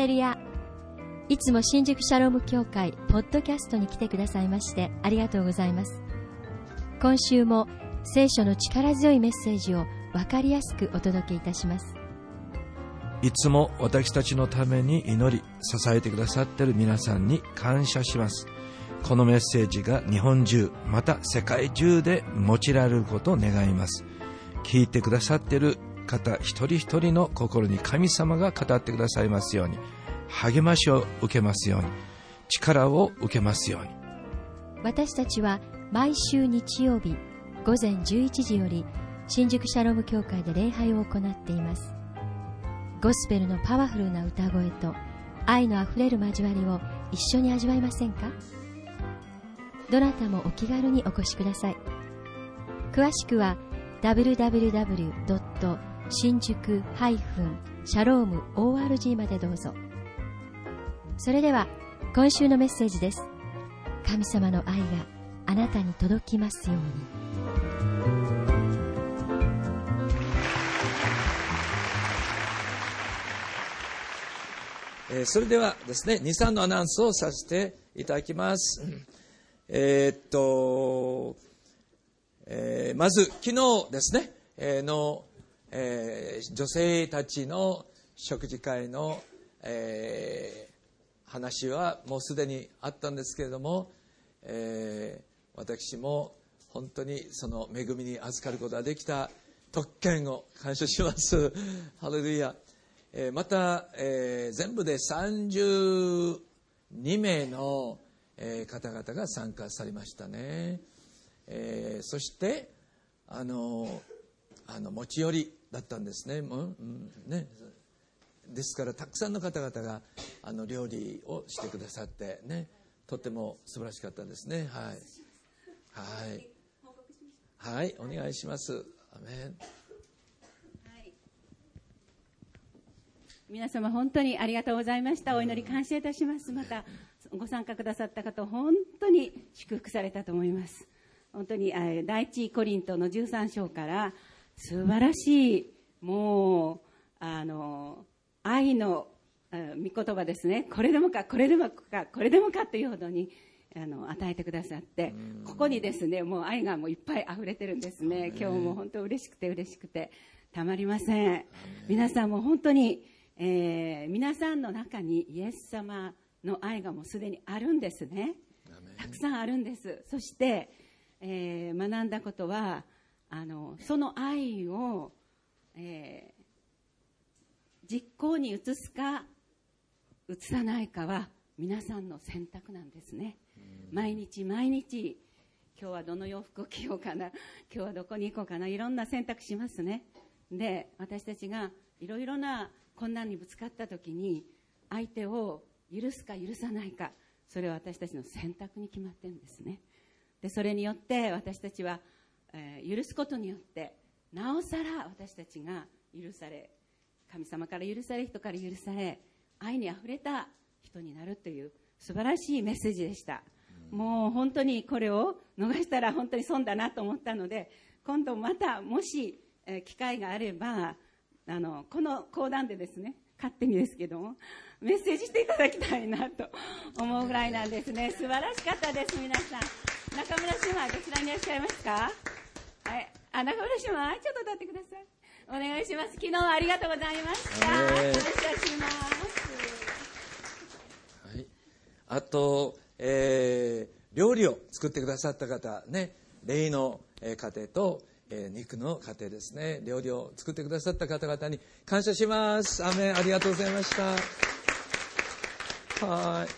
レルヤいつも新宿シャローム協会ポッドキャストに来てくださいましてありがとうございます。今週も聖書の力強いメッセージを分かりやすくお届けいたします。いつも私たちのために祈り支えてくださっている皆さんに感謝します。このメッセージが日本中また世界中で用いられることを願います。聞いてくださっている方一人一人の心に神様が語ってくださいますように。励ましを受けますように。力を受けますように。私たちは毎週日曜日午前11時より新宿シャローム教会で礼拝を行っています。ゴスペルのパワフルな歌声と愛のあふれる交わりを一緒に味わいませんか？どなたもお気軽にお越しください。詳しくは www. 新宿シャローム ORG までどうぞ。それでは今週のメッセージです。神様の愛があなたに届きますように。えーそれではですね、2、3のアナウンスをさせていただきます。えっと、えーまず、昨日ですね、えーの、えー女性たちの食事会の、えー話はもうすでにあったんですけれども、えー私も本当にその恵みに預かることができた特権を感謝します。ハレルヤ。えーまた、えー全部で32名の、えー方々が参加されましたね、えーそしてあのあの持ち寄りだったんですね,、うんうんね。ですからたくさんの方々があの料理をしてくださってね。とても素晴らしかったですね。はい。はい。はいお願いします。アメン。皆様本当にありがとうございました。お祈り感謝いたします。また、ご参加くださった方、本当に祝福されたと思います。本当に、えー第一コリントの13章から、素晴らしい、もう、あの、愛の、えー御言葉ですね。これでもか、これでもか、これでもかというほどに、あの、与えてくださって、ここにですね、もう愛がもういっぱい溢れてるんですね。今日も本当嬉しくて嬉しくて、たまりません。皆さんも本当に、えー皆さんの中にイエス様の愛がもうすでにあるんですね。たくさんあるんです。そして、えー学んだことは、あの、その愛を、えー実行に移すか、移さないかは皆さんの選択なんですね。毎日毎日、今日はどの洋服を着ようかな、今日はどこに行こうかな、いろんな選択しますね。で、私たちがいろいろな困難にぶつかった時に、相手を許すか許さないか、それは私たちの選択に決まってるんですね。で、それによって私たちは、えー許すことによって、なおさら私たちが許され、神様から許され、人から許され、愛にあふれた人になるという素晴らしいメッセージでした。もう本当にこれを逃したら本当に損だなと思ったので、今度またもし、えー機会があれば、あの、この講談でですね、勝手にですけども、メッセージしていただきたいなと思うぐらいなんですね。素晴らしかったです、皆さん。中村姉妹、どちらにいらっしゃいますか？はい。あ、中村姉妹、ちょっと立ってください。お願いします。昨日はありがとうございました。ねえ感謝します。はい、あと、えー料理を作ってくださった方ね霊のえー家庭と、えー肉の家庭ですね料理を作ってくださった方々に感謝しますアメンありがとうございましたはい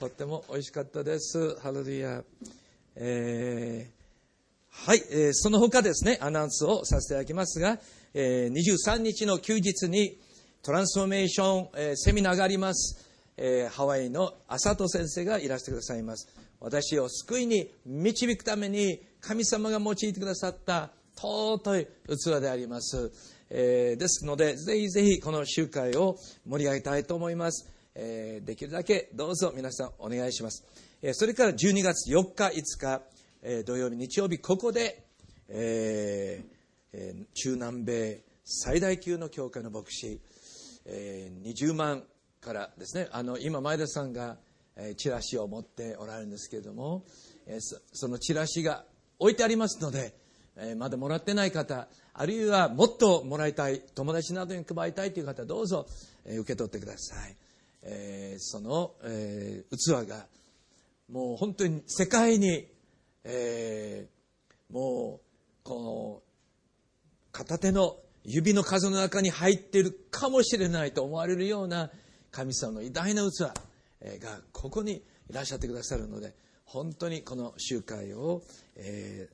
とっても美味しかったですハレルヤえーはい、えーその他ですね、アナウンスをさせていただきますが、えー23日の休日にトランスフォーメーション、えーセミナーがあります。えーハワイの浅戸先生がいらしてくださいます。私を救いに導くために神様が用いてくださった尊い器であります。えーですので、ぜひぜひこの集会を盛り上げたいと思います。えーできるだけどうぞ皆さんお願いします。えーそれから12月4日、5日、えー土曜日、日曜日、ここで、ええー中南米最大級の教会の牧師、えー20万からですね。あの今前田さんが、えー、チラシを持っておられるんですけれども、えー、そのチラシが置いてありますので、えー、まだもらってない方あるいはもっともらいたい友達などに配りたいという方どうぞ、えー、受け取ってください、えー、その、えー、器がもう本当に世界に、えー、もうこの片手の指の数の中に入っているかもしれないと思われるような神様の偉大な器がここにいらっしゃってくださるので本当にこの集会を、え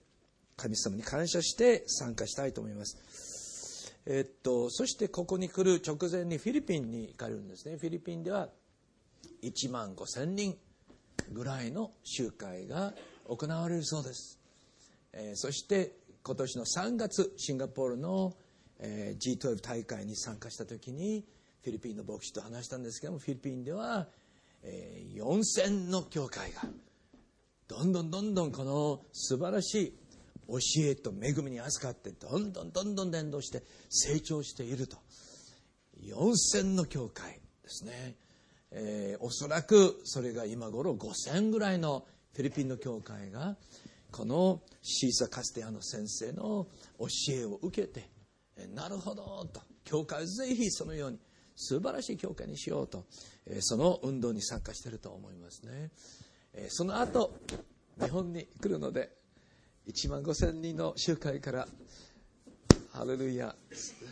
神様に感謝して参加したいと思います。えっと、そしてここに来る直前にフィリピンに行かれるんですね。フィリピンでは1万5千人ぐらいの集会が行われるそうです。えー、そして今年の3月シンガポールの、えー、G12 大会に参加した時にフィリピンの牧師と話したんですけどもフィリピンでは、えー、4000の教会がどんどんどんどんこの素晴らしい教えと恵みに預かってどんどんどんどん伝道して成長していると4000の教会ですね、えー、おそらくそれが今頃5000ぐらいのフィリピンの教会がこのシーサ・カステアの先生の教えを受けてなるほどと教会をぜひそのように素晴らしい教会にしようとその運動に参加していると思いますね。その後日本に来るので1万5000人の集会からハレルヤ。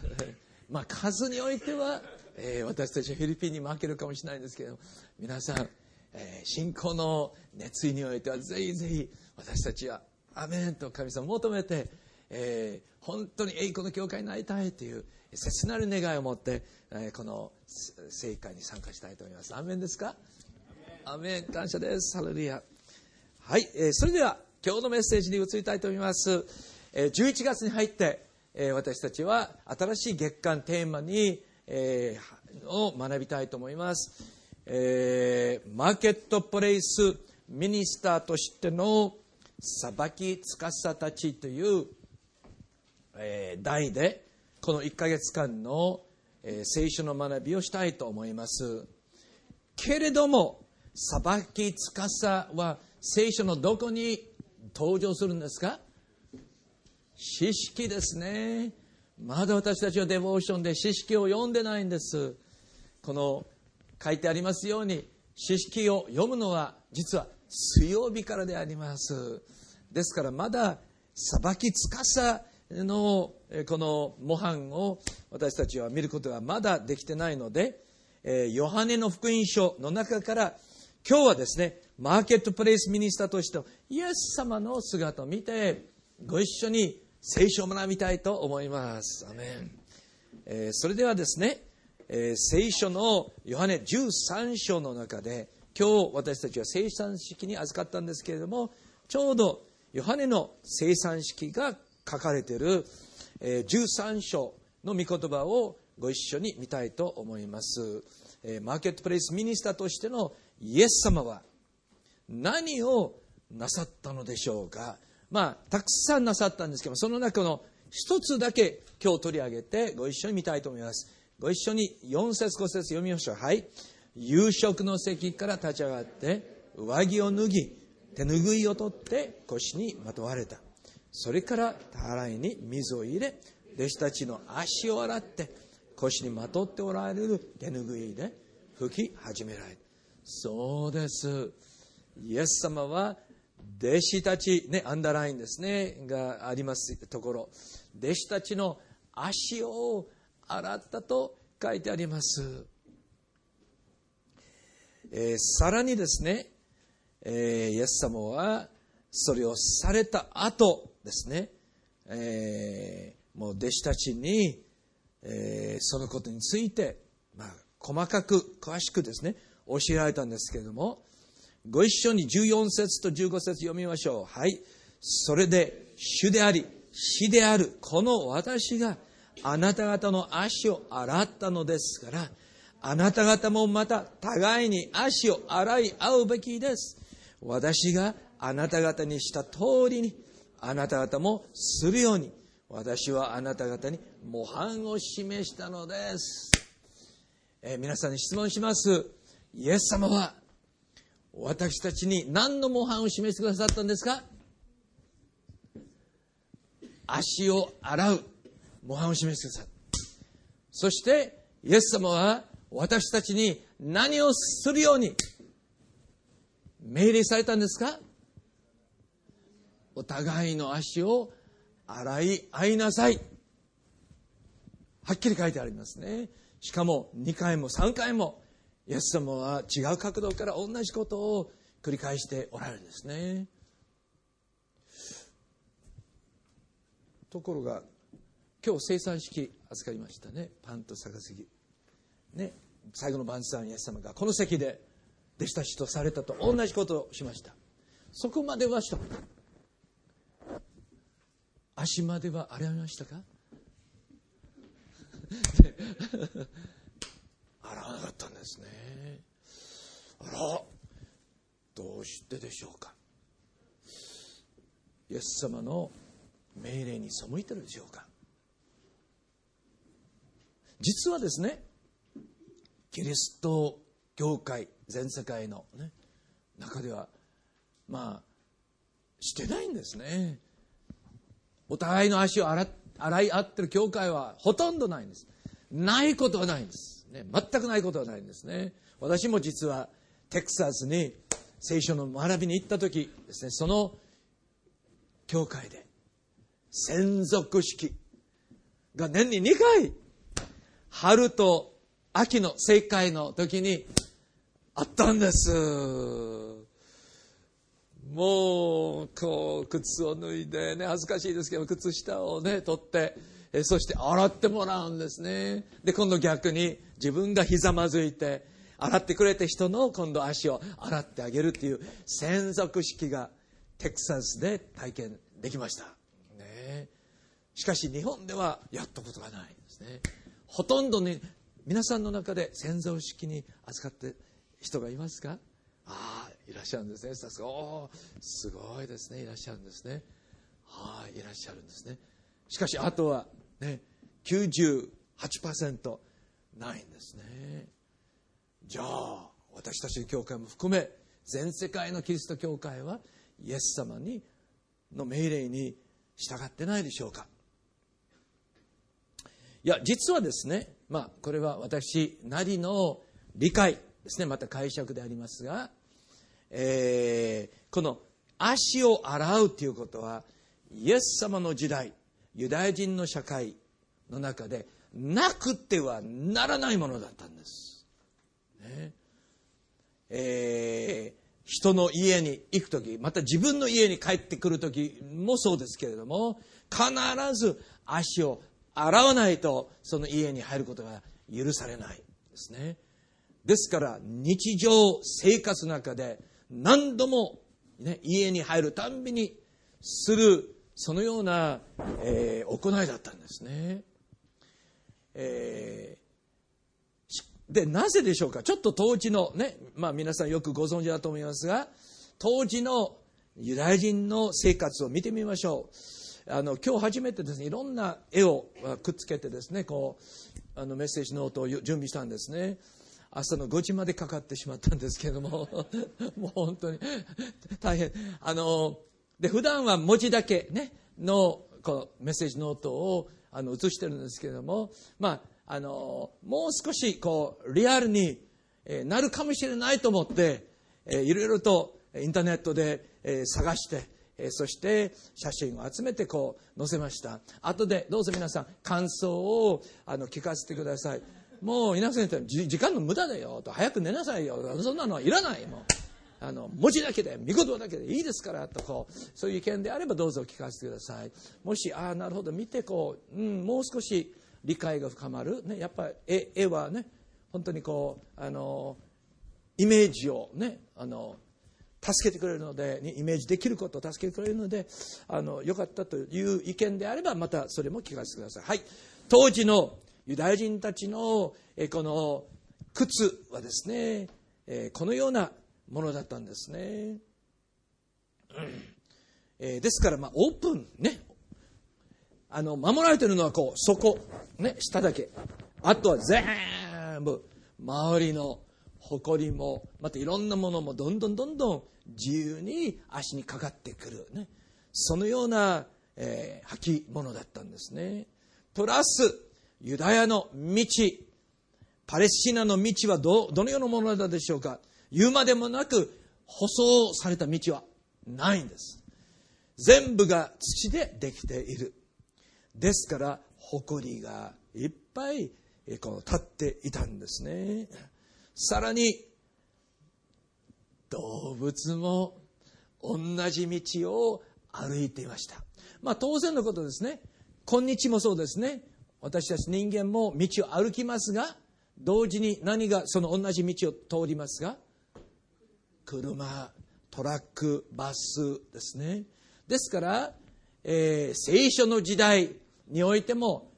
まあ数においては、え、私たちはフィリピンに負けるかもしれないんですけど皆さん、えー、信仰の熱意においてはぜひぜひ私たちはアメンと神様を求めて、えー、本当に栄光の教会になりたいという切なる願いを持って、えー、この聖会に参加したいと思います。アメンですか？アメン。感謝です。ハレルヤ。はい、えー、それでは今日のメッセージに移りたいと思います。え。11月に入ってえ、私たちは新しい月間テーマに、えー、を学びたいと思います。えー、マーケットプレイスミニスターとしての裁き司たちという、えー、題でこの1ヶ月間の、えー、聖書の学びをしたいと思います。けれども裁き司は聖書のどこに登場するんですか？詩式ですね。まだ私たちはデボーションで詩式を読んでないんです。この書いてありますように、詩式を読むのは実は水曜日からであります。ですからまだ裁きつかさのこの模範を私たちは見ることがまだできてないので、ヨハネの福音書の中から今日はですね、マーケットプレイスミニスターとしてイエス様の姿を見てご一緒に聖書を学びたいと思います。アメンえー、それではですね、えー、聖書のヨハネ13章の中で今日私たちは生産式に預かったんですけれどもちょうどヨハネの生産式が書かれている、えー、13章の御言葉をご一緒に見たいと思います、えマーケットプレイスミニスターとしてのイエス様は何をなさったのでしょうか。まあたくさんなさったんですけどその中の一つだけ今日取り上げてご一緒に見たいと思います。ご一緒に4節5節読みましょう。はい。夕食の席から立ち上がって上着を脱ぎ手ぬぐいを取って腰にまとわれた。それからたらいに水を入れ弟子たちの足を洗って腰にまとっておられる手ぬぐいで拭き始められた。そうです。イエス様は弟子たち、ね、アンダーラインですね、がありますところ、弟子たちの足を洗ったと書いてあります。えー、さらにですね、えー、イエス様はそれをされた後ですね、えー、もう弟子たちに、えー、そのことについて、まあ、細かく詳しくですね教えられたんですけれどもご一緒に14節と15節読みましょう。はい。それで、主であり、死である、この私があなた方の足を洗ったのですから、あなた方もまた互いに足を洗い合うべきです。私があなた方にした通りに、あなた方もするように、私はあなた方に模範を示したのです。えー、皆さんに質問します。イエス様は私たちに何の模範を示してくださったんですか？足を洗う模範を示してください。そして、イエス様は私たちに何をするように命令されたんですか？お互いの足を洗い合いなさい。はっきり書いてありますね。しかも2回も3回もイエス様は違う角度から同じことを繰り返しておられるんですね。ところが今日生産式預かりましたね。パンと杯ね。最後の晩餐イエス様がこの席で弟子たちとされたと同じことをしました。そこまではした足までは洗いましたか？洗わなかったんですね。あら。どうしてでしょうか？イエス様の命令に背いてるでしょうか？実はですねキリスト教会全世界の、ね、中ではまあしてないんですね。お互いの足を洗洗い合ってる教会はほとんどないんです。ないことはないんです、ね、全くないことはないんですね。私も実はテキサスに聖書の学びに行った時ですねその教会で専属式が年に2回春と秋の正解の時にあったんです。もう、こう、靴を脱いでね、恥ずかしいですけど、靴下をね、取って、えそして洗ってもらうんですね。で、今度逆に自分がひざまずいて、洗ってくれた人の今度足を洗ってあげるっていう専属式がテキサスで体験できました。ね、しかし日本ではやったことがないですね。ほとんどね、皆さんの中で専属式に扱って人がいますか？ああいらっしゃるんですね。さすが。おすごいですね。いらっしゃるんですね。はいいらっしゃるんですね。しかしあとはね98%ないんですね。じゃあ私たちの教会も含め全世界のキリスト教会はイエス様にの命令に従ってないでしょうか？いや実はですねまあこれは私なりの理解ですねまた解釈でありますが、えー、この足を洗うということはイエス様の時代ユダヤ人の社会の中でなくてはならないものだったんです。ねえー、人の家に行く時また自分の家に帰ってくる時もそうですけれども必ず足を洗わないとその家に入ることが許されないですね。ですから日常生活の中で何度も、ね、家に入るたんびにするそのような、えー、行いだったんですね。えー、でなぜでしょうか？ちょっと当時のね、まあ、皆さんよくご存知だと思いますが当時のユダヤ人の生活を見てみましょう。あの今日初めてですねいろんな絵をくっつけてですねこうあのメッセージノートを準備したんですね。朝の5時までかかってしまったんですけれども もう本当に大変あので普段は文字だけ、ね、のこのメッセージノートをあの写してるんですけれども、まあ、あのもう少しこうリアルに、え、なるかもしれないと思って、え、いろいろとインターネットで、え、探して、えー、そして写真を集めてこう載せました。後でどうぞ皆さん感想をあの聞かせてください。もう稲瀬先生時間の無駄だよと。早く寝なさいよ。そんなのはいらないもうあの文字だけで見事だけでいいですからとこうそういう意見であればどうぞ聞かせてください。もしああなるほど見てこう、うん、もう少し理解が深まる、ね、やっぱり絵はね本当にこうあのイメージをねあの助けてくれるのでイメージできることを助けてくれるのであのよかったという意見であればまたそれも聞かせてください。はい当時のユダヤ人たちのこの靴はですねこのようなものだったんですね。ですから、まあ、オープンねあの守られてるのはこう底、ね、下だけあとは全部周りの埃もまたいろんなものもどんどんどんどん自由に足にかかってくる、ね、そのような、えー、履物だったんですね。プラスユダヤの道。パレスチナの道はどどのようなものだったでしょうか。言うまでもなく舗装された道はないんです。全部が土でできている。ですから埃がいっぱいこの立っていたんですね。さらに動物も同じ道を歩いていました。まあ当然のことですね。今日もそうですね。私たち人間も道を歩きますが同時に何がその同じ道を通りますが車トラックバスですね。ですから、えー、聖書の時代においても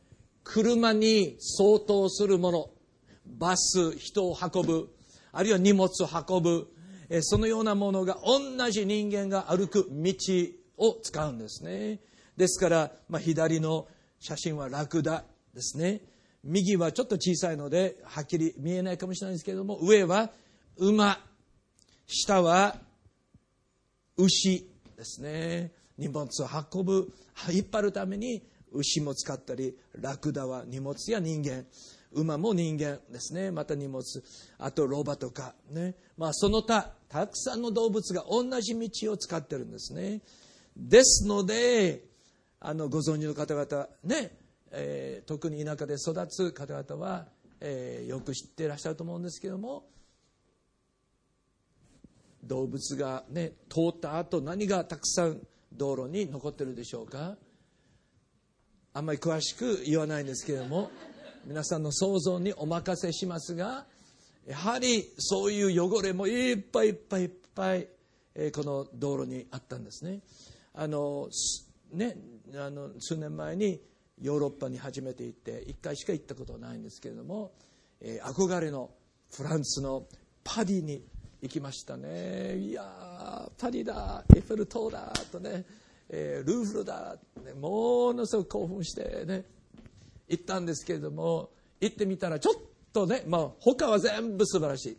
車に相当するものバス人を運ぶあるいは荷物を運ぶ、そのようなものが同じ人間が歩く道を使うんですね。ですから、まあ、左の写真はラクダですね。右はちょっと小さいのではっきり見えないかもしれないですけれども上は馬下は牛ですね。荷物を運ぶ引っ張るために牛も使ったりラクダは荷物や人間。馬も人間ですね。また荷物。あとロバとか。ね、まあ、その他たくさんの動物が同じ道を使ってるんですね。ですのであのご存知の方々ね、えー、特に田舎で育つ方々は、えー、よく知っていらっしゃると思うんですけども動物がね通った後何がたくさん道路に残ってるでしょうか。あんまり詳しく言わないんですけども皆さんの想像にお任せしますがやはりそういう汚れもいっぱいいっぱいいっぱい、えこの道路にあったんですね。あのねあの数年前にヨーロッパに初めて行って1回しか行ったことはないんですけれども、えー、憧れのフランスのパディに行きましたねいやパリだエッフェル塔だとね、えー、ルーフルだ、ね、ものすごく興奮してね行ったんですけれども行ってみたらちょっとね、まあ、他は全部素晴らしい。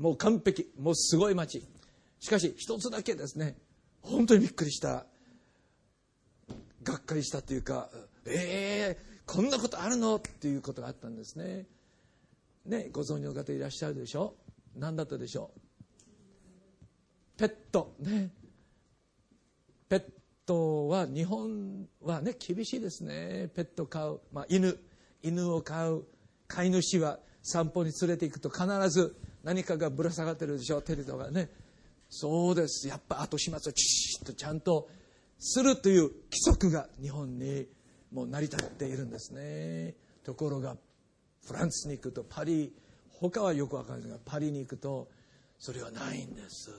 もう完璧。もうすごい街。しかし一つだけですね本当にびっくりした。がっかりしたというかえー、こんなことあるのっていうことがあったんですね。ねご存知の方いらっしゃるでしょ？何だったでしょう？ペット。ね。ペットは日本はね厳しいですね。ペット飼う、まあ、犬。犬を飼う。飼い主は散歩に連れて行くと必ず何かがぶら下がってるでしょテレビとかね。そうです。やっぱ後始末をチシッとちゃんとするという規則が日本にもう成り立っているんですね。ところがフランスに行くとパリ。他はよくわかるんですがパリに行くとそれはないんです。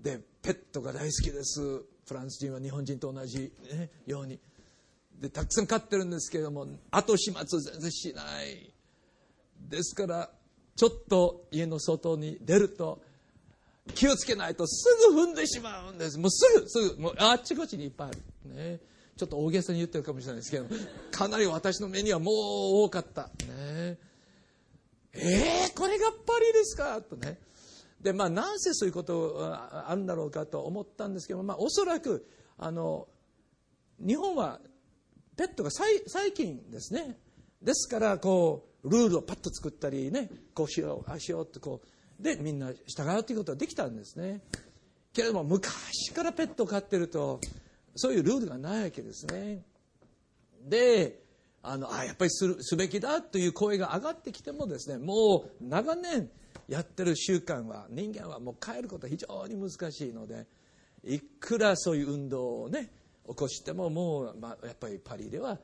でペットが大好きです。フランス人は日本人と同じ、ね、ようにでたくさん飼ってるんですけれども後始末全然しない。ですからちょっと家の外に出ると気をつけないとすぐ踏んでしまうんです。もうすぐすぐもうあっちこっちにいっぱいある。ね。ちょっと大げさに言ってるかもしれないですけど。かなり私の目にはもう多かった。ね。えー、これがパリですか？とね。でまあなぜそういうことあるんだろうかと思ったんですけど、まあ、おそらくあの日本はペットが最近ですね。ですからこうルールをパッと作ったりねこうしようああしようってこうでみんな従うということはできたんですね。けれども昔からペットを飼ってるとそういうルールがないわけですね。であのあやっぱりするすべきだという声が上がってきてもですねもう長年やってる習慣は人間はもう変えることは非常に難しいのでいくらそういう運動をね起こしてももう、まあ、やっぱりパリでは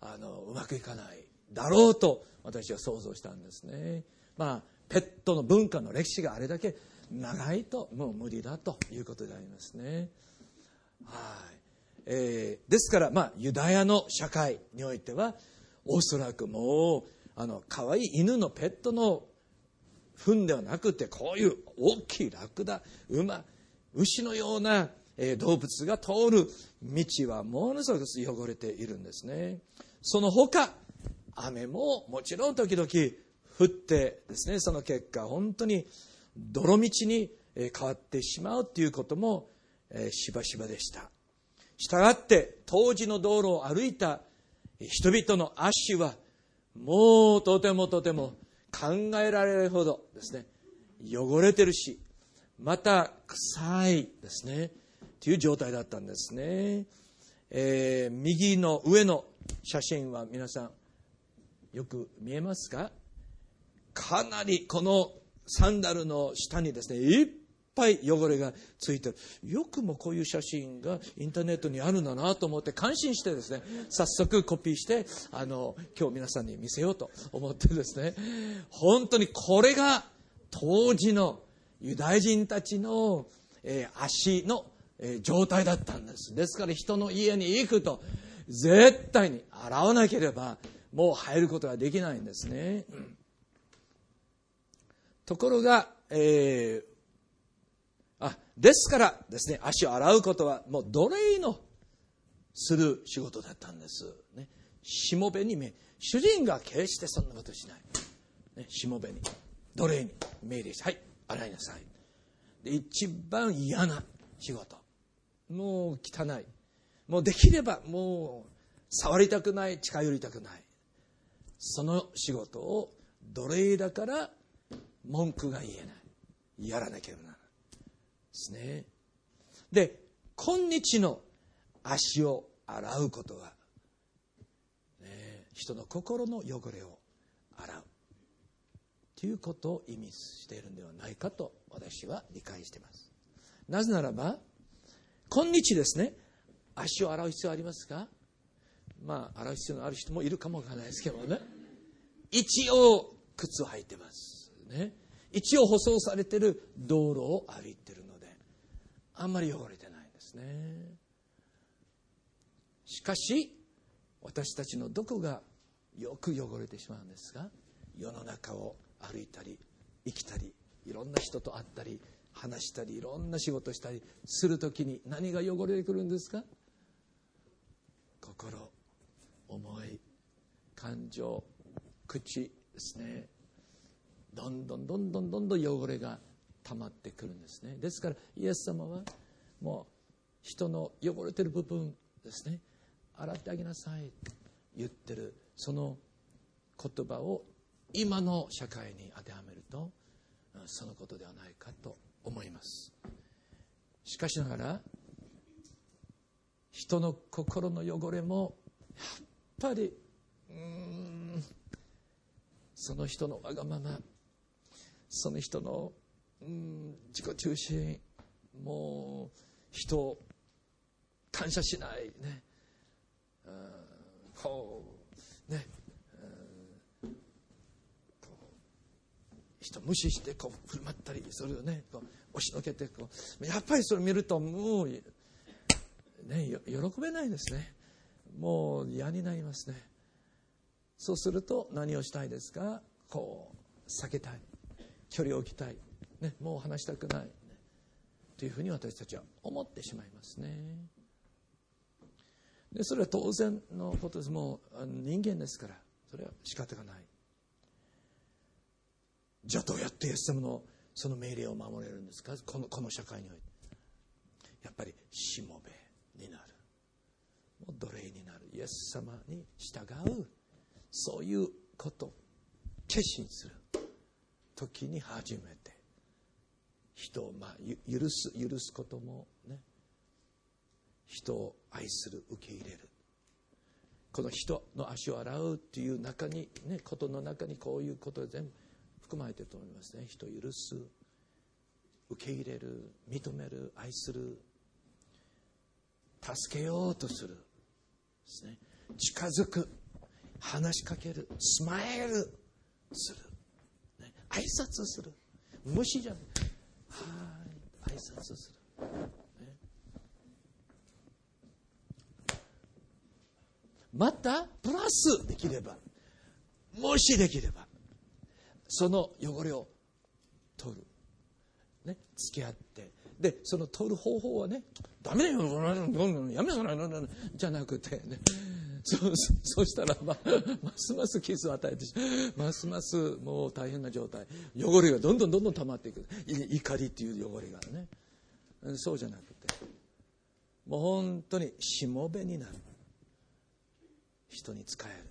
あのうまくいかないだろうと私は想像したんですね。まあペットの文化の歴史があれだけ長いともう無理だということでありますね。はいえー、ですから、まあ、ユダヤの社会においてはおそらくもうあの可愛い犬のペットの糞ではなくてこういう大きいラクダ馬牛のような、動物が通る道はものすごく汚れているんですね。その他雨ももちろん時々降ってですねその結果本当に泥道に変わってしまうということもしばしばでした。したがって当時の道路を歩いた人々の足はもうとてもとても考えられるほどですね汚れてるしまた臭いですねという状態だったんですね、えー、右の上の写真は皆さんよく見えますか？かなりこのサンダルの下にですねいっぱい汚れがついてるよくもこういう写真がインターネットにあるんだなと思って感心してですね早速コピーしてあの今日皆さんに見せようと思ってですね本当にこれが当時のユダヤ人たちの、えー、足の、えー、状態だったんですですから人の家に行くと絶対に洗わなければもう入ることができないんですね。ところが、えー、あですからですね足を洗うことはもう奴隷のする仕事だったんです。ね、しもべにめ主人が決してそんなことしない。ね、しもべに奴隷に命令してはい洗いなさい。で一番嫌な仕事もう汚いもうできればもう触りたくない近寄りたくないその仕事を奴隷だから文句が言えないやらなければなですね。で今日の足を洗うことは、ね、人の心の汚れを洗う。ということを意味しているんではないかと私は理解しています。なぜならば今日ですね足を洗う必要ありますか？まあ洗う必要のある人もいるかもわからないですけどね。一応靴を履いてますね。一応舗装されてる道路を歩いてる。あんまり汚れてないんですね。しかし私たちのどこがよく汚れてしまうんですが世の中を歩いたり生きたりいろんな人と会ったり話したりいろんな仕事したりする時に何が汚れてくるんですか？心思い感情口ですね。どんどんどんどんどんどん汚れが溜まってくるんですね。ですからイエス様はもう人の汚れてる部分ですね。洗ってあげなさい言ってるその言葉を今の社会に当てはめるとそのことではないかと思います。しかしながら人の心の汚れもやっぱりうんその人のわがままその人のうん自己中心。もう人を感謝しない。ね。こうね。人無視してこう振る舞ったりそれをね。こう押しのけてこう。やっぱりそれ見るともう、ね、喜べないですね。もう嫌になりますね。そうすると何をしたいですか？こう避けたい。距離を置きたい、ね、もう話したくない、ね、というふうに私たちは思ってしまいますね。でそれは当然のことです。もう人間ですからそれは仕方がない。じゃあどうやってイエス様のその命令を守れるんですか？このこの社会において。やっぱりしもべになる。もう奴隷になる。イエス様に従う。そういうこと。決心する。時に初めて。人を、まあ、許す許すこともね人を愛する受け入れる。この人の足を洗うっていう中にねことの中にこういうこと全部含まれていると思いますね。人を許す受け入れる認める愛する助けようとする。ですね。近づく話しかけるスマイルする、ね、挨拶する。無視じゃない。はい挨拶する、ね、またプラスできればもしできればその汚れを取る、ね、付き合ってでその取る。方法はねダメだよやめなさいじゃなくてねそうそうしたら、ま、ますます傷を与えてますますもう大変な状態。汚れがどんどんどんどん溜まっていく。怒りっていう汚れがね。そうじゃなくて。もう本当にしもべになる。人に仕える。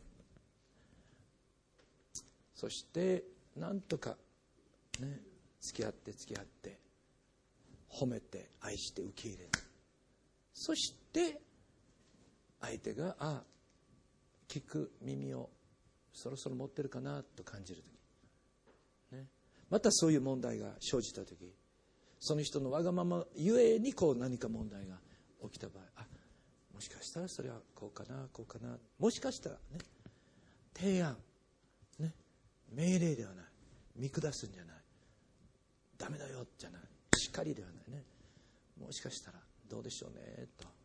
そしてなんとかね付き合って付き合って褒めて愛して受け入れる。そして相手があ聞く耳をそろそろ持ってるかなと感じる時、ね、またそういう問題が生じた時その人のわがままゆえにこう何か問題が起きた場合あもしかしたらそれはこうかなこうかなもしかしたらね提案、ね、命令ではない見下すんじゃないダメだよじゃない叱りではないねもしかしたらどうでしょうねと。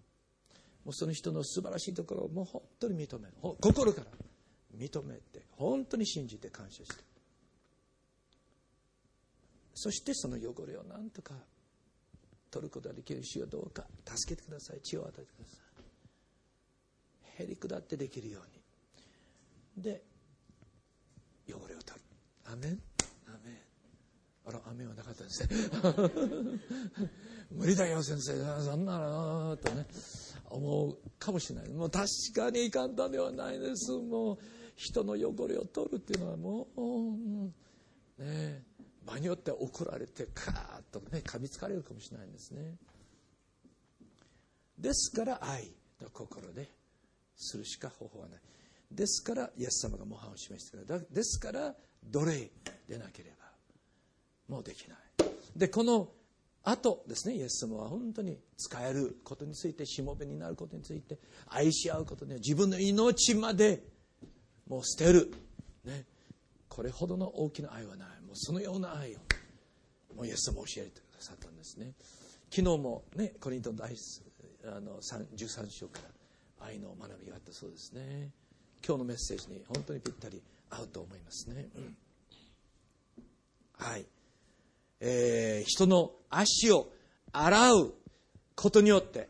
もうその人の素晴らしいところをもう本当に認める。心から認めて本当に信じて感謝して。そしてその汚れをなんとか取ることができる主よどうか助けてください。血を与えてください。へり下ってできるように。で汚れを取る。アメンアメン。あらアメンはなかったですね。無理だよ先生。そんなのとね思うかもしれない。もう確かに簡単ではないです。もう人の汚れを取るっていうのはもうね場によっては怒られてカーッとね噛みつかれるかもしれないんですね。ですから愛の心でするしか方法はない。ですからイエス様が模範を示してくれた。ですから奴隷でなければ。もうできない。でこのあとですねイエス様は本当に使えることについてしもべになることについて愛し合うことには自分の命までもう捨てる、ね、これほどの大きな愛はない。もうそのような愛をもうイエス様教えてくださったんですね。昨日もねコリントの第あの13章から愛の学びがあったそうですね。今日のメッセージに本当にぴったり合うと思いますね、うん、はい。えー、人の足を洗うことによって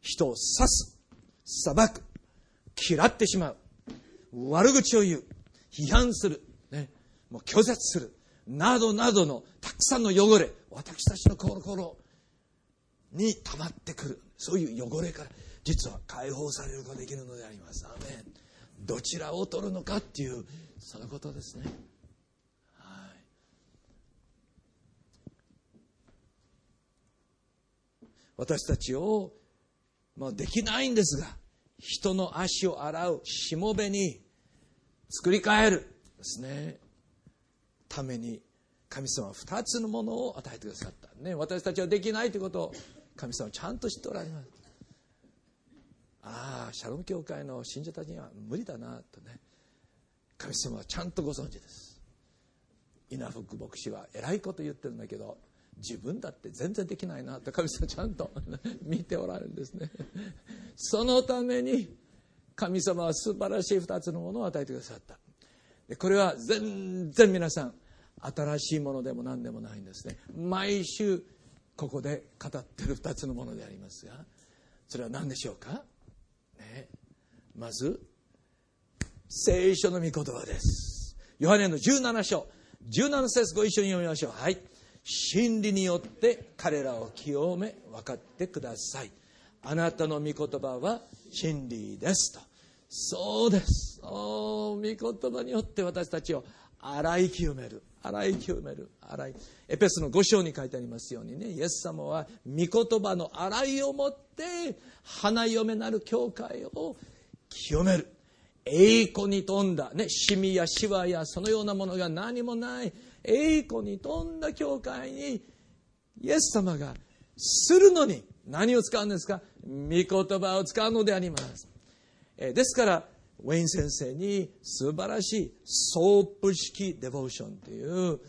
人を刺す裁く嫌ってしまう。悪口を言う。批判する、ね、もう拒絶する。などなどのたくさんの汚れ私たちの心に溜まってくる。そういう汚れから実は解放されることができるのであります。アメン。どちらを取るのかっていうそのことですね。私たちを、まあ、できないんですが人の足を洗うしもべに作り変えるですね。ために神様は2つのものを与えてくださった、ね、私たちはできないということを神様はちゃんと知っておられます。ああシャロム教会の信者たちには無理だなとね。神様はちゃんとご存知です。稲福牧師は偉いこと言ってるんだけど自分だって全然できないなって神様ちゃんと見ておられるんですね。そのために神様は素晴らしい2つのものを与えてくださった。でこれは全然皆さん新しいものでも何でもないんですね。毎週ここで語ってる2つのものでありますがそれは何でしょうか、ね、まず聖書の御言葉です。ヨハネの17章。17節ご一緒に読みましょう。はい。真理によって彼らを清め分かってください。あなたの御言葉は真理ですと。そうです。お御言葉によって私たちを洗い清める。洗い清める。洗い。エペスの5章に書いてありますようにねイエス様は御言葉の洗いをもって花嫁なる教会を清める。栄光に富んだ、ね、シミやシワやそのようなものが何もない。栄光に富んだ教会にイエス様がするのに何を使うんですか？御言葉を使うのであります。えですから、ウェイン先生に素晴らしいソープ式デボーションという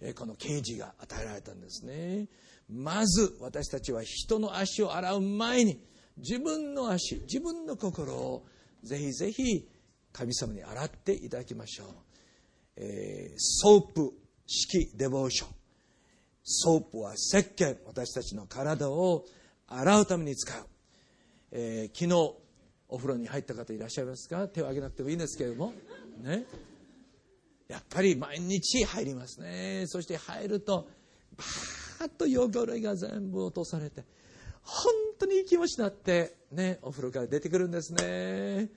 えこの啓示が与えられたんですね。まず私たちは人の足を洗う前に自分の足、自分の心をぜひぜひ神様に洗っていただきましょう。えー、ソープ式デボーションソープは石鹸。私たちの体を洗うために使う、えー、昨日お風呂に入った方いらっしゃいますか？手を挙げなくてもいいんですけれども。ね。やっぱり毎日入りますね。そして入るとバーッと汚れが全部落とされて本当にいい気持ちになってねお風呂から出てくるんですね。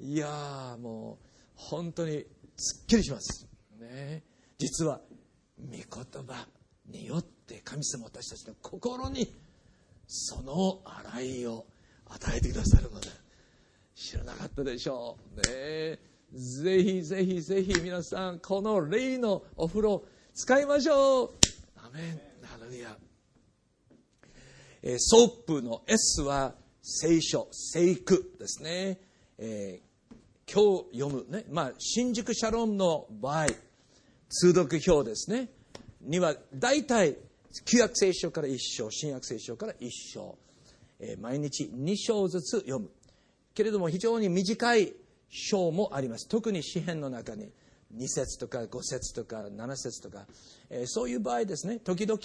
いやーもう本当にすっきりします。ね。実は御言葉によって神様私たちの心にその洗いを与えてくださるので知らなかったでしょう。ねぜひぜひぜひ皆さんこの霊のお風呂使いましょう。アメン。ハレルヤ。えソープの S は聖書聖句ですね、えー今日読むね。まあ新宿シャロンの場合。通読表ですね。には大体旧約聖書から1章新約聖書から1章、えー毎日2章ずつ読む。けれども非常に短い章もあります。特に詩篇の中に2節とか5節とか7節とか、えーそういう場合ですね時々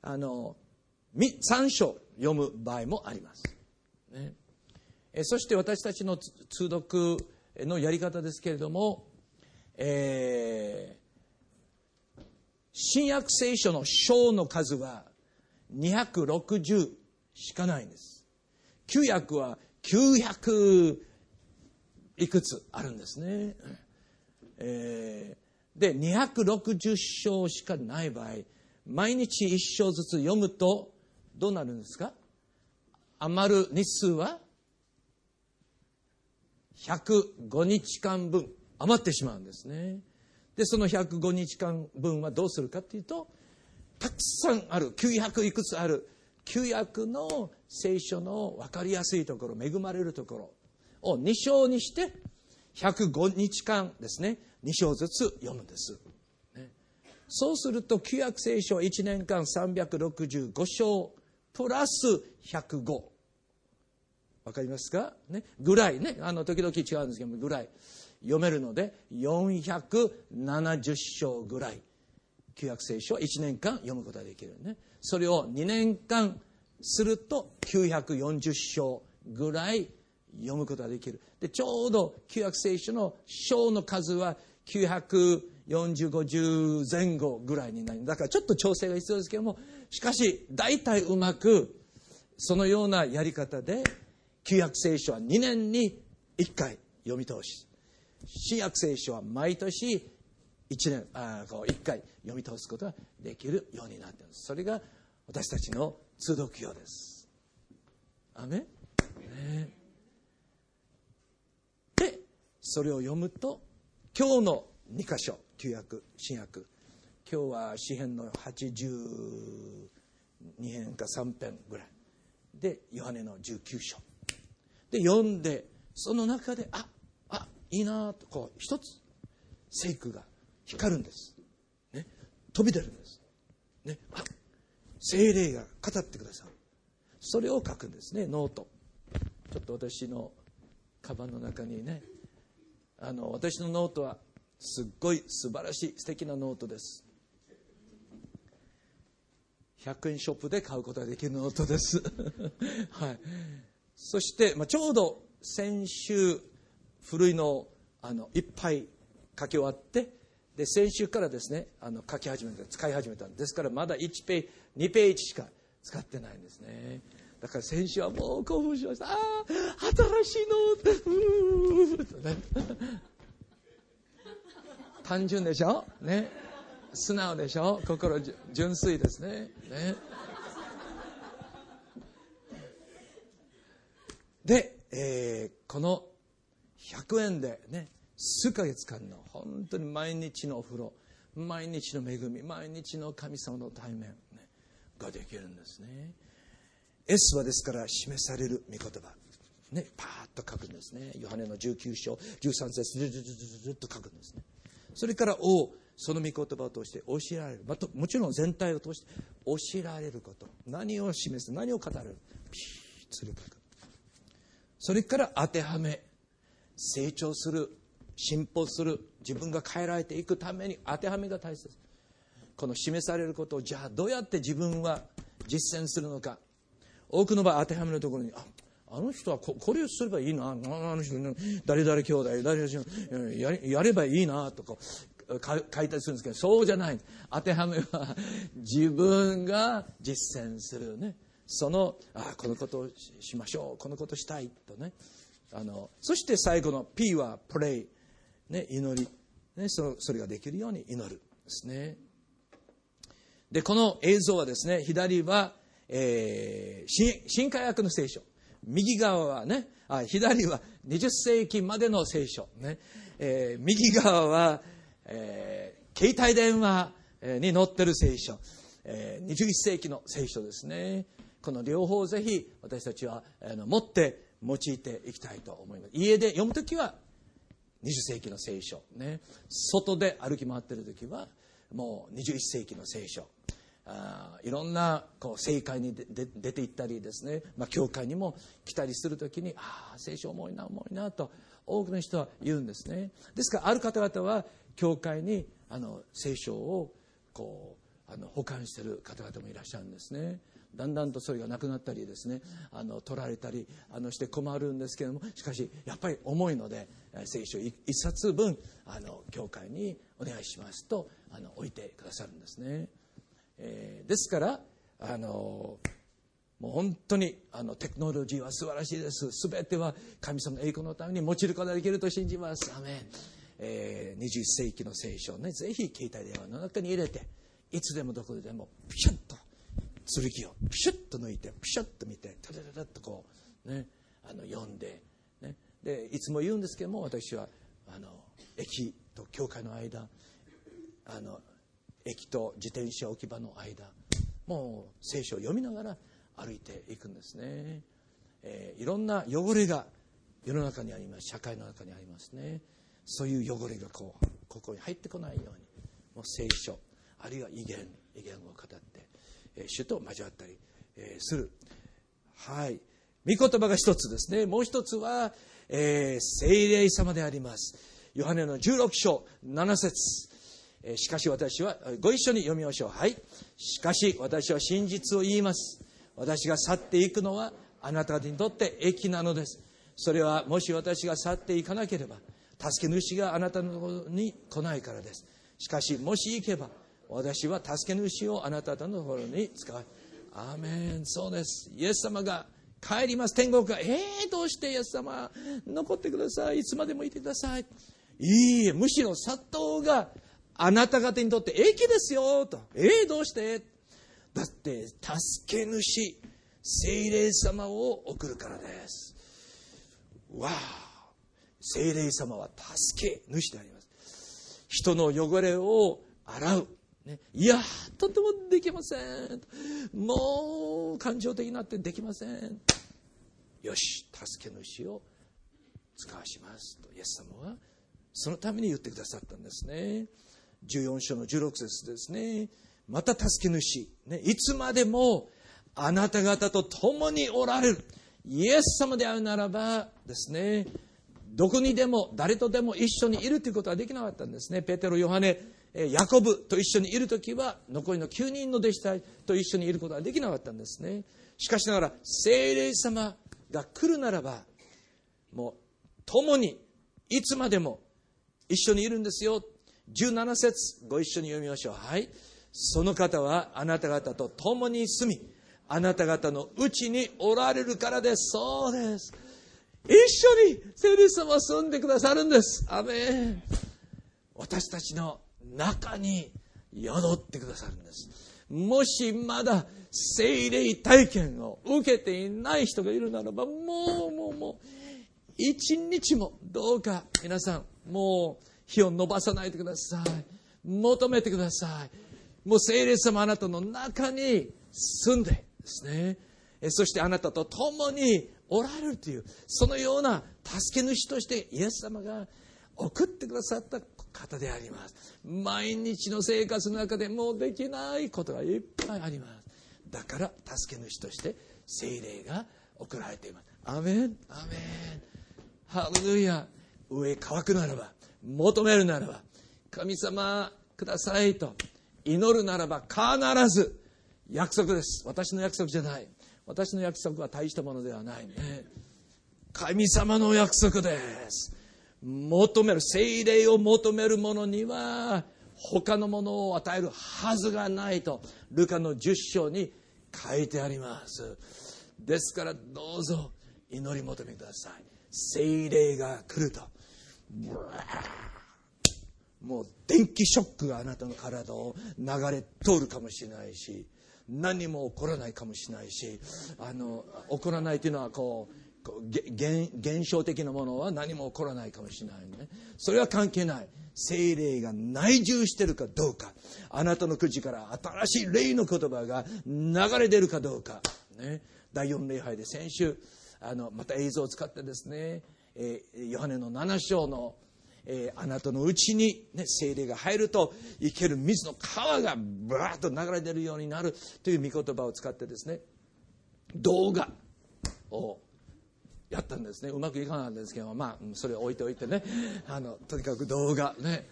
あの3章読む場合もあります、ね。えーそして私たちの通読のやり方ですけれども、えー新約聖書の章の数は260しかないんです。旧約は900いくつあるんですね、えーで260章しかない場合毎日1章ずつ読むとどうなるんですか？余る日数は105日間分余ってしまうんですね。でその105日間分はどうするかっていうとたくさんある900いくつある旧約の聖書の分かりやすいところ恵まれるところを2章にして105日間ですね2章ずつ読むんです、ね。そうすると旧約聖書は1年間365章プラス105わかりますか、ね、ぐらいね。あの時々違うんですけどぐらい。読めるので470章ぐらい。旧約聖書は1年間読むことができるね。それを2年間すると940章ぐらい読むことができる。でちょうど旧約聖書の章の数は94050前後ぐらいになる。だからちょっと調整が必要ですけどもしかし大体うまくそのようなやり方で旧約聖書は2年に1回読み通し新約聖書は毎年1年あこう1回読み通すことができるようになっています。それが私たちの通読表です。アメね。でそれを読むと今日の2箇所旧約新約。今日は詩編の82編か3編ぐらい。でヨハネの19章。で読んでその中であいいなとこう一つ聖句が光るんです、ね、飛び出るんです、ね、あ聖霊が語ってくださる。それを書くんですね。ノート。ちょっと私のカバンの中にねあの私のノートはすっごい素晴らしい素敵なノートです。100円ショップで買うことができるノートです、はい、そして、まあ、ちょうど先週古いのをあのいっぱい書き終わってで先週からですねあの書き始めた使い始めたんです。からまだ1ページ2ページしか使ってないんですね。だから先週はもう興奮しました。ああ新しいの。うーとね単純でしょ？ね。素直でしょ？心純粋ですね。ね。で、えーこの100円でね数ヶ月間の。本当に毎日のお風呂毎日の恵み毎日の神様の対面、ね、ができるんですね。S はですから示される御言葉ねパーッと書くんですね。ヨハネの19章13節ずずずずずっと書くんですね。それから O その御言葉を通して教えられる。またもちろん全体を通して教えられること。何を示す何を語るピーッとする書く。それから当てはめ。成長する進歩する自分が変えられていくために当てはめが大切この示されることをじゃあどうやって自分は実践するのか多くの場合当てはめのところにああの人はここれをすればいいな、あの人、誰々兄弟、誰々ややればいいなとか書いたりするんですけど、そうじゃない。当てはめは自分が実践するね。その、あこのことをしましょう、このことしたいとね。あのそして最後の P はプレイ、ね、祈り、ね、そそれができるように祈るですね。で、この映像はですね、左は、えー、新新海約の聖書。右側はね、あ左は20世紀までの聖書。ねえー、右側は、えー、携帯電話に載ってる聖書。えー、21世紀の聖書ですね。この両方をぜひ私たちはあの持って用いていきたいと思います。家で読むときは20世紀の聖書。ね、外で歩き回っているときはもう21世紀の聖書。あいろんなこう政界に出ていったりですね、まあ、教会にも来たりするときにああ聖書重いな重いなと多くの人は言うんですねですからある方々は教会にあの聖書をこうあの保管している方々もいらっしゃるんですねだんだんとそれがなくなったりですねあの取られたりあのして困るんですけどもしかしやっぱり重いので聖書一冊分あの教会にお願いしますとあの置いてくださるんですね。えー、ですからあのもう本当にあのテクノロジーは素晴らしいです。全ては神様の栄光のために用いることができると信じます。アメン、えー、21世紀の聖書をねぜひ携帯電話の中に入れていつでもどこでもピシュッと剣をピシュッと抜いてピシュッと見てタタタタッとこうねあの読んで,、ね、でいつも言うんですけども私はあの駅と教会の間あの駅と自転車置き場の間もう聖書を読みながら歩いていくんですね、えー、いろんな汚れが世の中にあります。社会の中にありますね。そういう汚れがこうここに入ってこないようにもう聖書あるいは威厳威厳を語って、主と交わったり、するはい御言葉が一つですねもう一つは、えー、聖霊様でありますヨハネの16章7節しかし私は、ご一緒に読みましょう。はい。しかし私は真実を言います。私が去っていくのはあなたにとって益なのです。それはもし私が去っていかなければ、助け主があなたのところに来ないからです。しかし、もし行けば、私は助け主をあなた方のところに使う。アーメン。そうです。イエス様が帰ります。天国が、えー、どうしてイエス様、残ってください。いつまでもいてください。いいえ、むしろ殺到があなた方にとって益ですよと。ええー、どうして？だって、助け主、精霊様を送るからです。わあ、精霊様は助け主であります。人の汚れを洗う。ね、いや、とてもできません。もう感情的になってできません。よし、助け主を使わしますと、イエス様はそのために言ってくださったんですね。14章の16節ですね。また助け主、ね、いつまでもあなた方と共におられる。イエス様であるならばですね、どこにでも誰とでも一緒にいるということはできなかったんですね。ペテロ、ヨハネ、ヤコブと一緒にいるときは残りの9人の弟子たちと一緒にいることはできなかったんですね。しかしながら聖霊様が来るならばもう共にいつまでも一緒にいるんですよ17節ご一緒に読みましょう。はい。その方はあなた方と共に住み、あなた方のうちにおられるからです。そうです。一緒に聖霊様は住んでくださるんです。アメン。私たちの中に宿ってくださるんです。もしまだ聖霊体験を受けていない人がいるならば、もうもうもう、一日もどうか皆さん、もう、火を伸ばさないでください。求めてください。もう聖霊様あなたの中に住んでですね。そしてあなたと共におられるという、そのような助け主としてイエス様が送ってくださった方であります。毎日の生活の中でもうできないことがいっぱいあります。だから助け主として聖霊が送られています。アメン、アメン。ハレルヤ。上乾くならば、求めるならば、神様くださいと祈るならば必ず約束です。私の約束じゃない。私の約束は大したものではないね。神様の約束です求める精霊を求める者には他のものを与えるはずがないとルカの10章に書いてあります。ですからどうぞ祈り求めください。精霊が来ると。もう電気ショックがあなたの体を流れ通るかもしれないし何も起こらないかもしれないしあの起こらないというのはこう現象的なものは何も起こらないかもしれないね。それは関係ない。精霊が内住してるかどうか。あなたの口から新しい霊の言葉が流れ出るかどうか、ね、第4礼拝で先週あのまた映像を使ってですね、えー、ヨハネの7章のえー、あなたのうちに、ね、精霊が入ると生ける水の川がブワーッと流れ出るようになるという御言葉を使ってですね動画をやったんですね。うまくいかないんですけどまあそれを置いておいてね。あのとにかく動画。ね、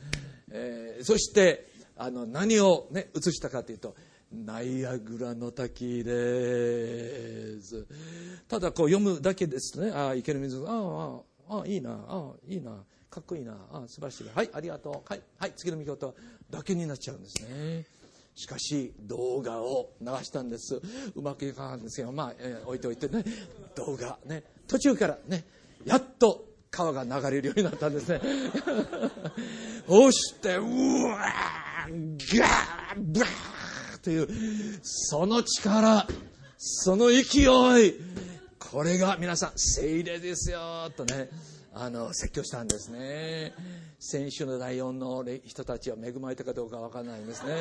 えー、そしてあの何を、ね、映したかというとナイアグラの滝です。ただこう読むだけですね。ああ池の水。ああああいいな。ああいいな。かっこいいな。あ素晴らしい。はいありがとう。はい、はい、次の見事。だけになっちゃうんですね。しかし動画を流したんです。うまくいかないんですけどまあ、えー、置いておいてね。動画ね。途中からねやっと川が流れるようになったんですね。そしてうわーガーブワーというその力その勢い。これが皆さん精霊ですよとねあの説教したんですね。先週の第4の人たちは恵まれたかどうか分からないんですね。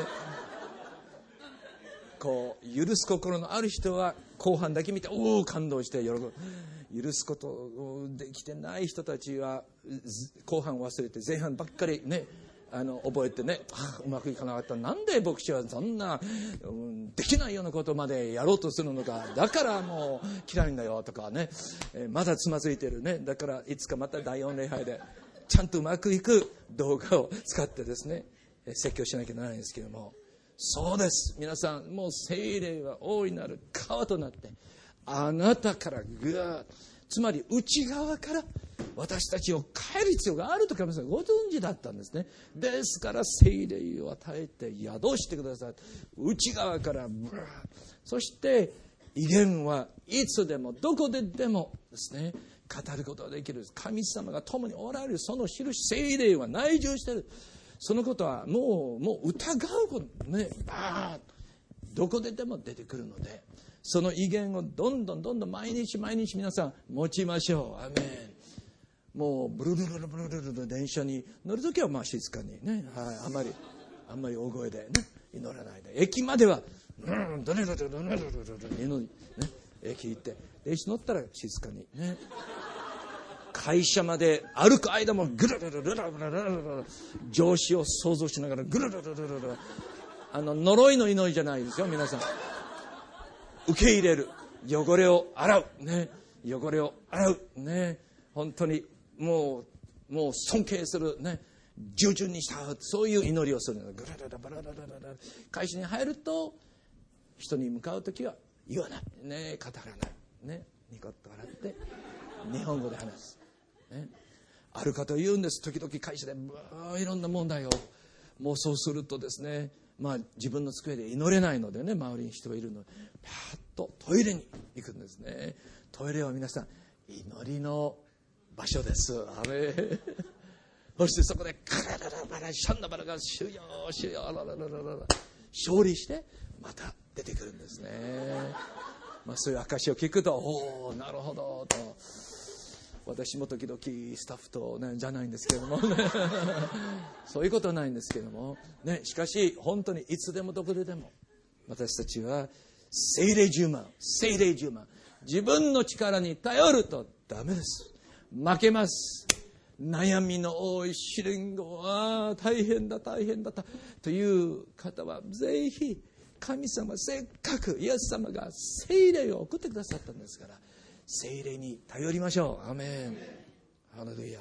こう許す心のある人は後半だけ見ておお感動して喜ぶ。許すことできてない人たちは後半忘れて前半ばっかりねあの覚えてねあうまくいかなかった。なんで牧師はそんな、うん、できないようなことまでやろうとするのか。だからもう嫌いんだよとかね、えまだつまずいてるね。だからいつかまた第4礼拝でちゃんとうまくいく動画を使ってですね説教しなきゃならないんですけども。そうです。皆さんもう精霊は大いなる川となってあなたからぐわつまり内側から私たちを変える必要があると神様ご存知だったんですね。ですから精霊を与えて宿してください。内側からブラそして威厳はいつでもどこででもですね。語ることができる。神様が共におられる。その印精霊は内住している。そのことはもうもう疑うことねバーどこででも出てくるのでその威厳をどんどんどんどん毎日毎日皆さん持ちましょう。アメン。もうブルルルルブルルルル電車に乗る時はまあ静かにね、はい、あんまりあんまり大声でね祈らないで。駅まではうんドルルルルルルルルルね駅行って電車乗ったら静かにね会社まで歩く間もぐるるるるるるるる上司を想像しながらぐるるるるるるあの呪いの祈りじゃないですよ皆さん受け入れる汚れを洗うね汚れを洗うね本当にもうもう尊敬するね従順にしたそういう祈りをするぐらららバララララ会社に入ると人に向かう時は言わないね語らないねニコッと笑って日本語で話す、ね、ある方言うんです。時々会社でいろんな問題を。もうそうするとですねまあ、自分の机で祈れないのでね周りに人がいるのでパッとトイレに行くんですね。トイレは皆さん祈りの場所です。あれ。そしてそこでカラララバラシャンナバラが主よ主よラララララ勝利してまた出てくるんですね、まあ、そういう証を聞くとおおなるほどと。私も時々スタッフと、ね、じゃないんですけども、そういうことはないんですけども、ね、しかし本当にいつでもどこででも私たちは精霊十万精霊十万自分の力に頼るとダメです。負けます。悩みの多い試練後は大変だ大変だという方はぜひ神様せっかくイエス様が精霊を送ってくださったんですから精霊に頼りましょうアメンハレルヤ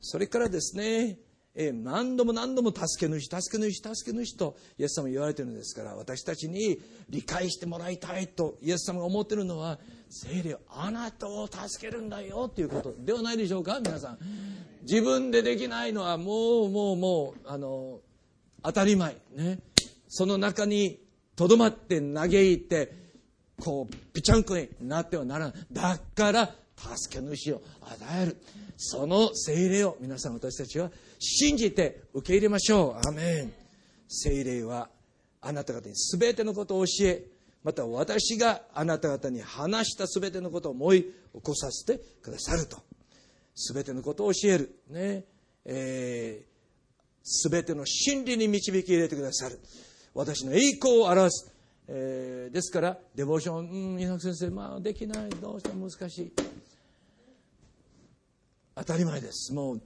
それからですね、え何度も何度も助け主、助け主、助け主とイエス様言われているのですから、私たちに理解してもらいたいとイエス様が思っているのは、聖霊あなたを助けるんだよということではないでしょうか、皆さん。自分でできないのはもう、もう、もう、あの、当たり前。ね。その中にとどまって嘆いて、こう、ぴちゃんこになってはならない。だから、助け主を与える。その精霊を皆さん私たちは信じて受け入れましょう。アメン。精霊はあなた方に全てのことを教え、また私があなた方に話した全てのことを思い起こさせてくださると。全てのことを教える。ね。えー、全ての真理に導き入れてくださる。私の栄光を表す。えー、ですから、デボーション、うん、稲先生、まあ、できない、どうしても難しい。当たり前です。もう、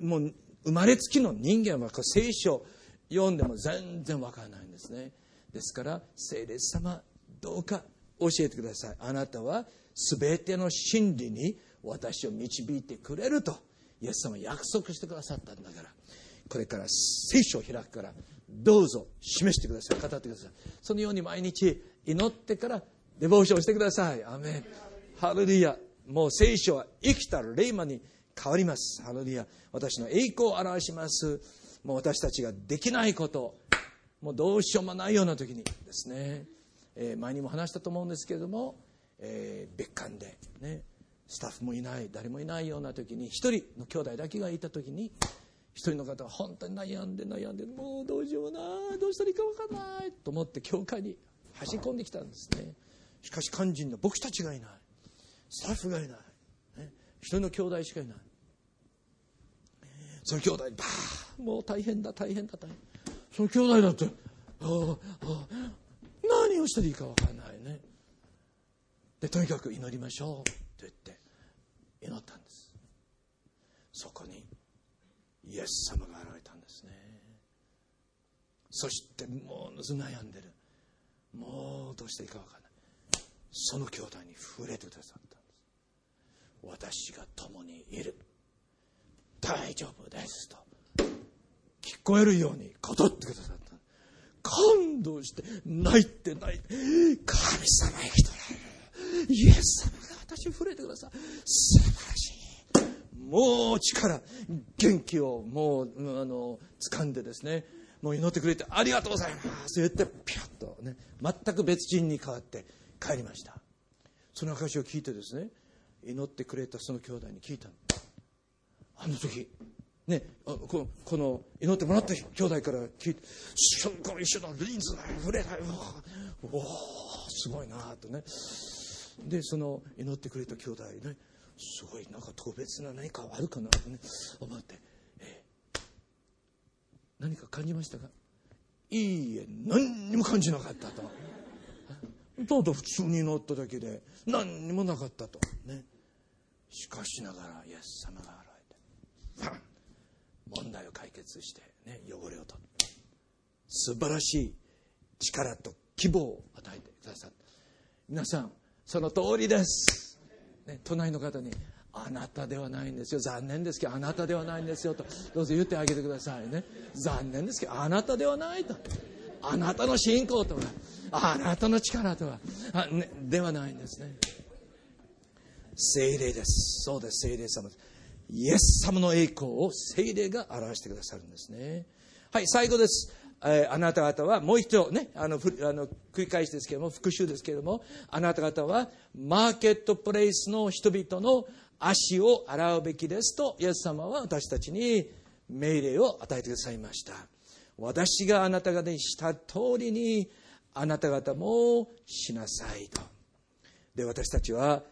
もう生まれつきの人間は聖書読んでも全然わからないんですね。ですから、聖霊様、どうか教えてください。あなたは全ての真理に私を導いてくれると、イエス様約束してくださったんだから、これから聖書を開くから、どうぞ示してください。語ってください。そのように毎日祈ってからデボーションしてください。アメン。ハレルヤ。もう聖書は生きた霊魔に変わります。ハレルヤ。私の栄光を表します。もう私たちができないこと、もうどうしようもないような時にですね、えー、前にも話したと思うんですけれども、えー、別館で、ね、スタッフもいない、誰もいないような時に、一人の兄弟だけがいた時に、一人の方は本当に悩んで悩んで、もうどうしようもない、どうしたらいいか分かんないと思って教会に走り込んできたんですね。しかし肝心の僕たちがいない。スタッフがいない。ね、一人の兄弟しかいない。その兄弟バーもう大変だ大変だ大変その兄弟だってああ何をしたらいいか分からないねでとにかく祈りましょうと言って祈ったんですそこにイエス様が現れたんですね。そしてものすごい悩んでる。もうどうしていいか分からない。その兄弟に触れてくださったんです。私が共にいる。大丈夫ですと。聞こえるように語ってくださった感動して泣いて泣いて。神様生きとられる。イエス様が私を触れてください素晴らしい。もう力元気をもうあの掴んでですね。もう祈ってくれてありがとうございます。言ってピュッとね。全く別人に変わって帰りました。その証を聞いてですね。祈ってくれたその兄弟に聞いたあの時、ね、ここの祈ってもらった兄弟から聞いて、すごい一緒のリンズが触れたよ。おおすごいなとね。で、その祈ってくれた兄弟ね、すごいなんか特別な何かあるかなとね、思って、え何か感じましたか？いいえ、何にも感じなかったと。ただ普通に祈っただけで何にもなかったと。ね。しかしながらイエス様が現れて問題を解決して、ね、汚れを取って素晴らしい力と希望を与えてくださった皆さんその通りです、ね、隣の方にあなたではないんですよ。残念ですけどあなたではないんですよとどうぞ言ってあげてくださいね。残念ですけどあなたではないと。あなたの信仰とはあなたの力とはあ、ね、ではないんですね。精霊です。そうです。精霊様です。イエス様の栄光を聖霊が表してくださるんですね。はい、最後です。えー、あなた方はもう一度ね、あの、あの繰り返しですけども、復習ですけれども、あなた方はマーケットプレイスの人々の足を洗うべきですと、イエス様は私たちに命令を与えてくださいました。私があなた方にした通りに、あなた方もしなさいと。で、私たちは、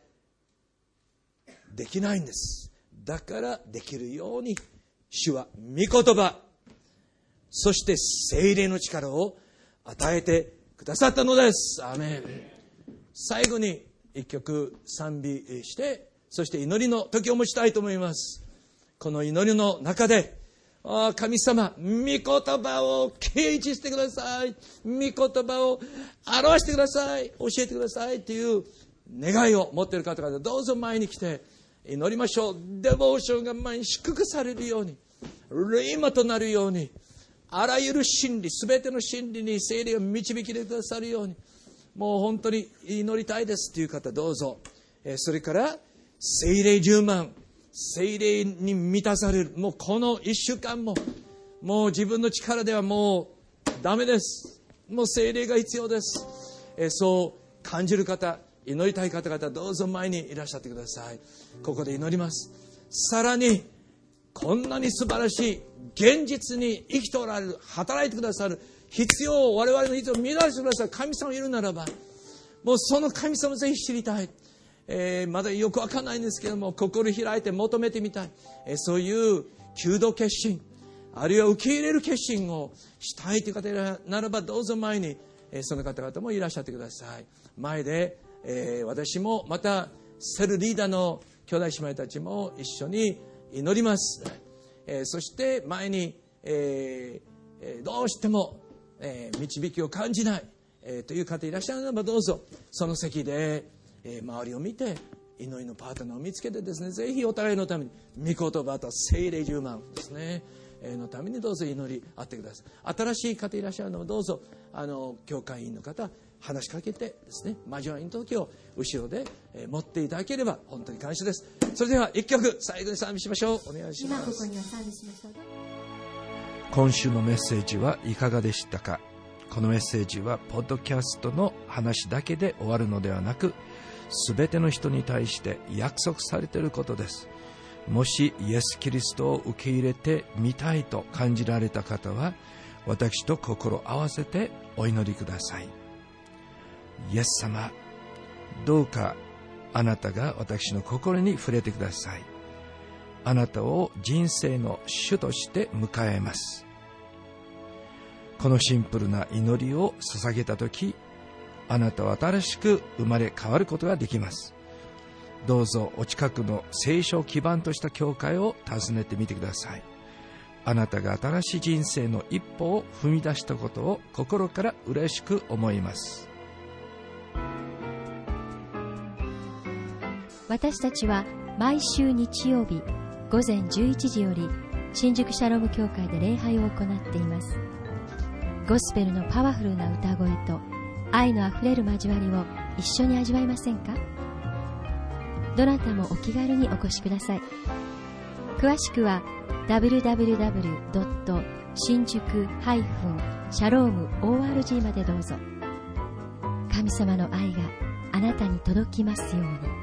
できないんです。だからできるように主は御言葉そして精霊の力を与えてくださったのですアメン最後に一曲賛美してそして祈りの時を持ちたいと思いますこの祈りの中であ神様、御言葉を掲示してください。御言葉を表してください。教えてください。という願いを持っている方々、どうぞ前に来て、祈りましょう。デボーションが前に祝福されるように。霊魔となるようにあらゆる真理全ての真理に聖霊を導きてくださるようにもう本当に祈りたいですという方どうぞ。それから聖霊10万聖霊に満たされる。もうこの1週間ももう自分の力ではもうダメです。もう聖霊が必要です。そう感じる方祈りたい方々どうぞ前にいらっしゃってください。ここで祈ります。さらにこんなに素晴らしい現実に生きておられる働いてくださる必要を我々の必要を見出してくださる神様がいるならばもうその神様をぜひ知りたい、えー、まだよくわかんないんですけども心開いて求めてみたい、えー、そういう求道決心あるいは受け入れる決心をしたいという方ならばどうぞ前に、えー、その方々もいらっしゃってください。前で、え私もまたセルリーダーの兄弟姉妹たちも一緒に祈ります、えそして前に、えどうしてもえー、導きを感じない、えー、という方いらっしゃるならばどうぞ。その席で、えー、周りを見て祈りのパートナーを見つけてですねぜひお互いのために御言葉と精霊十万ですねのためにどうぞ祈りあってください。新しい方いらっしゃるのもどうぞあの教会員の方話しかけてですね交わりの時を後ろで持っていただければ本当に感謝です。それでは一曲最後に賛美しましょう。お願いします今ここには賛美しましょう。今週のメッセージはいかがでしたか？このメッセージはポッドキャストの話だけで終わるのではなく全ての人に対して約束されていることです。もしイエス・キリストを受け入れてみたいと感じられた方は私と心合わせてお祈りくださいイエス様どうかあなたが私の心に触れてください。あなたを人生の主として迎えます。このシンプルな祈りを捧げた時あなたは新しく生まれ変わることができます。どうぞお近くの聖書を基盤とした教会を訪ねてみてください。あなたが新しい人生の一歩を踏み出したことを心から嬉しく思います。私たちは毎週日曜日午前11時より新宿シャローム教会で礼拝を行っています。ゴスペルのパワフルな歌声と愛のあふれる交わりを一緒に味わいませんか？どなたもお気軽にお越しください。詳しくは www. 新宿ハイフンシャローム ORG までどうぞ。神様の愛があなたに届きますように。